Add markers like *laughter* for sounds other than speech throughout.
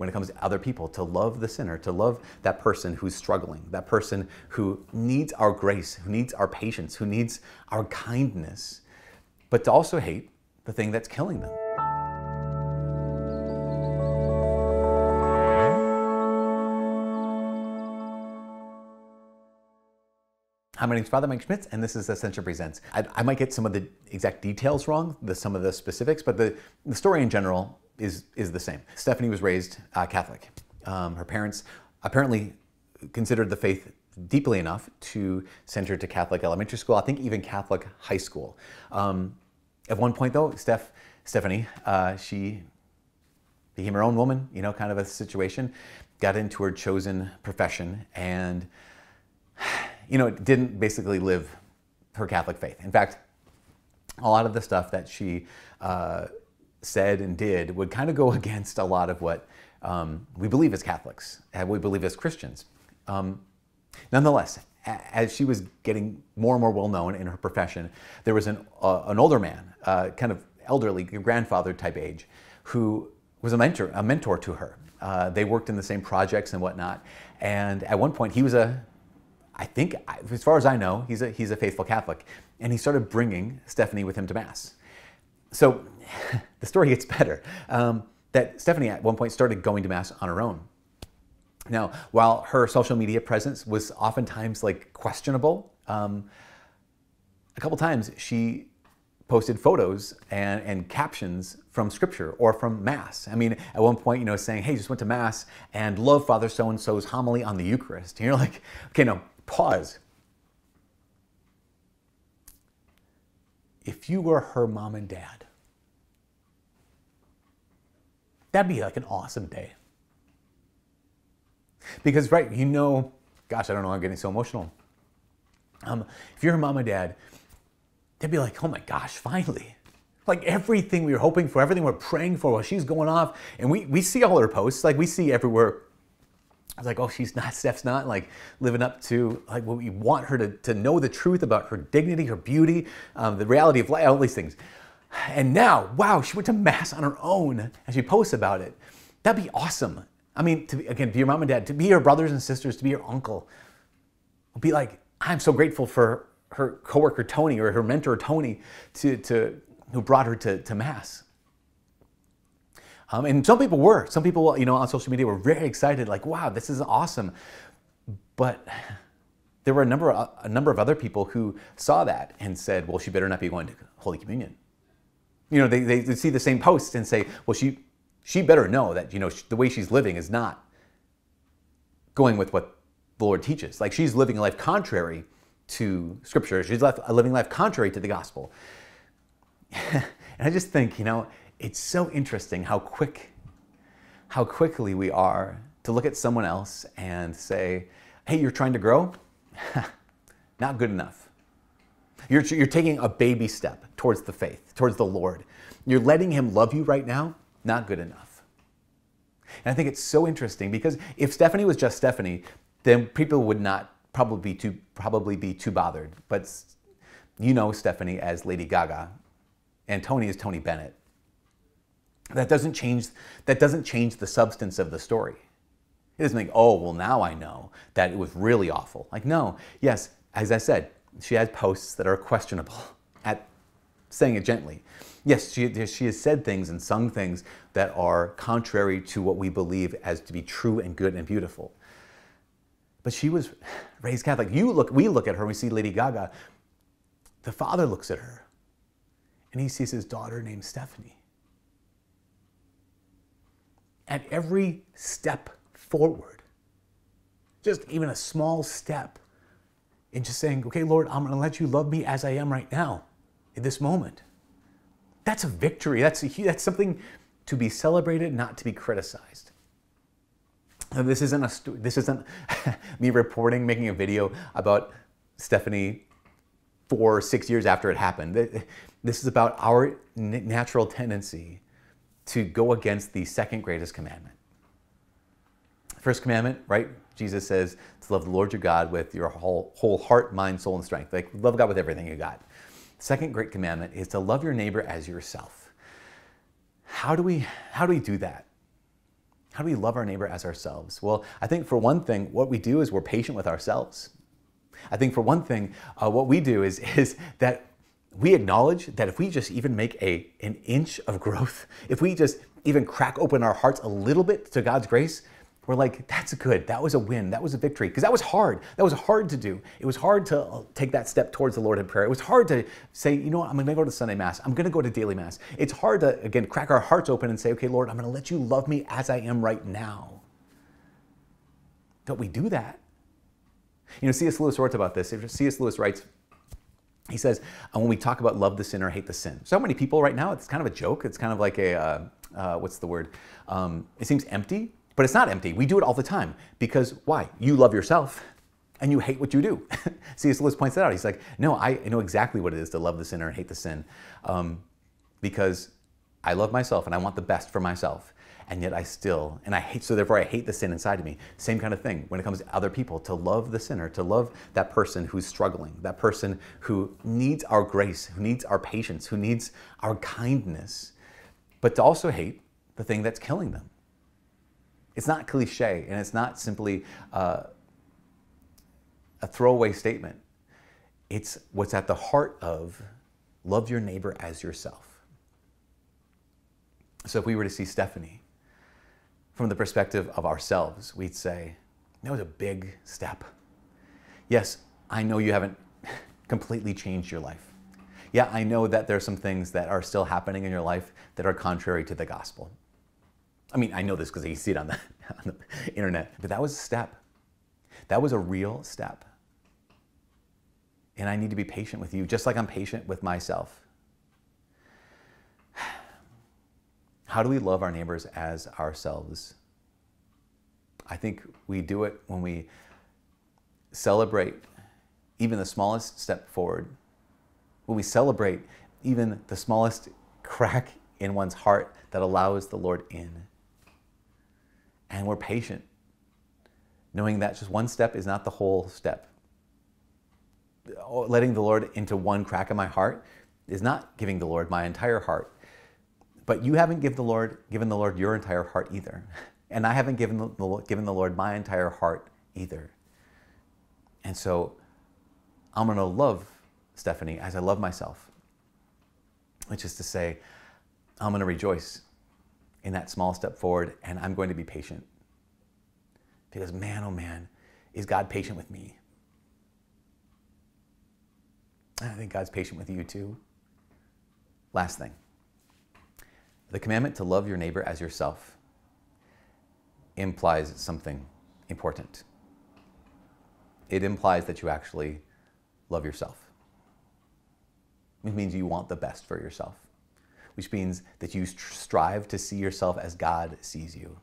when it comes to other people, to love the sinner, to love that person who's struggling, that person who needs our grace, who needs our patience, who needs our kindness, but to also hate the thing that's killing them. Hi, my name is Father Mike Schmitz, and this is Ascension Presents. I, I, might get some of the exact details wrong, the, some of the specifics, but the, the story in general is, is the same. Stephanie was raised uh, Catholic. Um, her parents apparently considered the faith deeply enough to send her to Catholic elementary school, I think even Catholic high school. Um, at one point, though, Steph, Stephanie, uh, she became her own woman, you know, kind of a situation, got into her chosen profession, and you know, didn't basically live her Catholic faith. In fact, a lot of the stuff that she uh, said and did would kind of go *laughs* against a lot of what um, we believe as Catholics, and we believe as Christians. Um, nonetheless, as she was getting more and more well known in her profession, there was an, uh, an older man, uh, kind of elderly, grandfather type age, who was a mentor, a mentor to her. Uh, they worked in the same projects and whatnot. And at one point, he was a I think, as far as I know, he's a, he's a faithful Catholic. And he started bringing Stephanie with him to Mass. So *laughs* the story gets better. Um, that Stephanie at one point started going to Mass on her own. Now, while her social media presence was oftentimes like questionable, um, a couple times she posted photos and, and captions from scripture or from mass. I mean, at one point, you know, saying, hey, just went to mass and love Father so-and-so's homily on the Eucharist. And you're like, okay, no, Pause. If you were her mom and dad, that'd be like an awesome day. Because, right, you know, gosh, I don't know, I'm getting so emotional. Um, if you're her mom and dad, they'd be like, oh my gosh, finally. Like everything we were hoping for, everything we're praying for while she's going off. And we, we see all her posts, like we see everywhere I was like, oh, she's not, *laughs* Steph's not like living up to like what we want her to, to know the truth about her dignity, her beauty, um, the reality of life, all these things. And now, wow, she went to mass on her own and she posts about it. That'd be awesome. I mean, to be, again, be your mom and dad, to be your brothers and sisters, to be your uncle. Be like, I'm so grateful for her coworker Tony or her mentor Tony to, to who brought her to, to mass. Um, and some people were. Some people, you know, on social media were very excited, like, wow, this is awesome. But there were a number, of, a number of other people who saw that and said, well, she better not be going to Holy Communion. You know, they, they see the same post and say, well, she, she better know that, you know, the way she's living is not going with what the Lord teaches. Like she's living a life contrary to Scripture. She's left, a living life contrary to the gospel. *laughs* and I just think, you know, it's so interesting how quick, how quickly we are to look at someone else and say, hey, you're trying to grow? *laughs* Not good enough. You're, you're taking a baby step towards the faith, towards the Lord. You're letting Him love you right now? Not good enough. And I think it's so interesting because if Stephanie was just Stephanie, then people would not probably be too, probably be too bothered. But you know Stephanie as Lady Gaga, and Tony is Tony Bennett that doesn't change that doesn't change the substance of the story. It doesn't make, oh, well, now I know that it was really awful. Like, no, yes, as I said, she has posts that are questionable *laughs* at saying it gently. Yes, she, she has said things and sung things that are contrary to what we believe as to be true and good and beautiful. But she was *sighs* raised Catholic. You look, we look at her, we see Lady Gaga. The father looks at her and he sees his daughter named Stephanie at every step forward, just even a small step in just saying, okay, Lord, I'm going to let you love me as I am right now, in this moment. That's a victory. That's, a, that's something to be celebrated, not to be criticized. Now, this isn't a this isn't *laughs* me reporting, making a video about Stephanie four, six years after it happened. This is about our natural tendency to go against the second greatest commandment. First commandment, right? Jesus says to love the Lord your God with your whole, whole heart, mind, soul, and strength. Like love God with everything you got. Second great commandment is to love your neighbor as yourself. How do we how do we do that? How do we love our neighbor as ourselves? Well, I think for one thing, what we do is we're patient with ourselves. I think for one thing, uh, what we do is, *laughs* is that we acknowledge that if we just even make a, an inch of growth, *laughs* if we just even crack open our hearts a little bit to God's grace, we're like, that's good. That was a win. That was a victory. Because that was hard. That was hard to do. It was hard to uh, take that step towards the Lord in prayer. It was hard to say, you know what, I'm going to go to Sunday Mass. I'm going to go to daily Mass. It's hard to, again, crack our hearts open and say, okay, Lord, I'm going to let you love me as I am right now. Don't we do that? You know, C.S. Lewis writes about this. C.S. Lewis writes, he says, when we talk about love the sinner, hate the sin. So many people right now, it's kind of a joke. It's kind of like a, uh, uh, what's the word? Um, it seems empty, but it's not empty. We do it all the time because why? You love yourself and you hate what you do. *laughs* C.S. Lewis points that out. He's like, no, I know exactly what it is to love the sinner and hate the sin um, because I love myself and I want the best for myself and yet I still, and I hate, so therefore I hate the sin inside of me. Same kind of thing when it comes to other people, to love the sinner, to love that person who's struggling, that person who needs our grace, who needs our patience, who needs our kindness, but to also hate the thing that's killing them. It's not cliche, and it's not simply uh, a throwaway statement. It's what's at the heart of love your neighbor as yourself. So if we were to see Stephanie, from the perspective of ourselves, we'd say, that was a big step. Yes, I know you haven't *laughs* completely changed your life. Yeah, I know that there are some things that are still happening in your life that are contrary to the gospel. I mean, I know this because you see it on the, *laughs* on the internet, but that was a step. That was a real step. And I need to be patient with you, just like I'm patient with myself. *sighs* How do we love our neighbors as ourselves? I think we do it when we celebrate even the smallest step forward, when we celebrate even the smallest crack in one's heart that allows the Lord in. And we're patient, knowing that just one step is not the whole step. Letting the Lord into one crack of my heart is not giving the Lord my entire heart. But you haven't given the Lord, given the Lord your entire heart either. *laughs* And I haven't given the, given the Lord my entire heart either. And so I'm going to love Stephanie as I love myself, which is to say, I'm going to rejoice in that small step forward and I'm going to be patient. Because, man, oh man, is God patient with me? I think God's patient with you too. Last thing. The commandment to love your neighbor as yourself implies something important. It implies that you actually love yourself. It means you want the best for yourself, which means that you strive to see yourself as God sees you.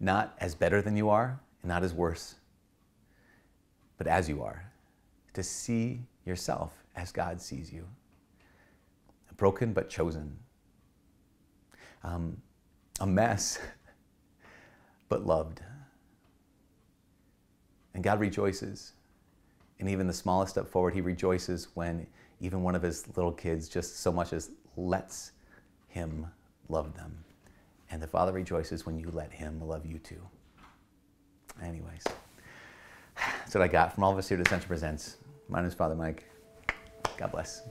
Not as better than you are, and not as worse, but as you are. To see yourself as God sees you. Broken but chosen um, a mess, *laughs* but loved. And God rejoices. And even the smallest step forward, He rejoices when even one of His little kids just so much as lets Him love them. And the Father rejoices when you let Him love you too. Anyways, that's what I got from all of us here at Ascension Presents. My name is Father Mike. God bless.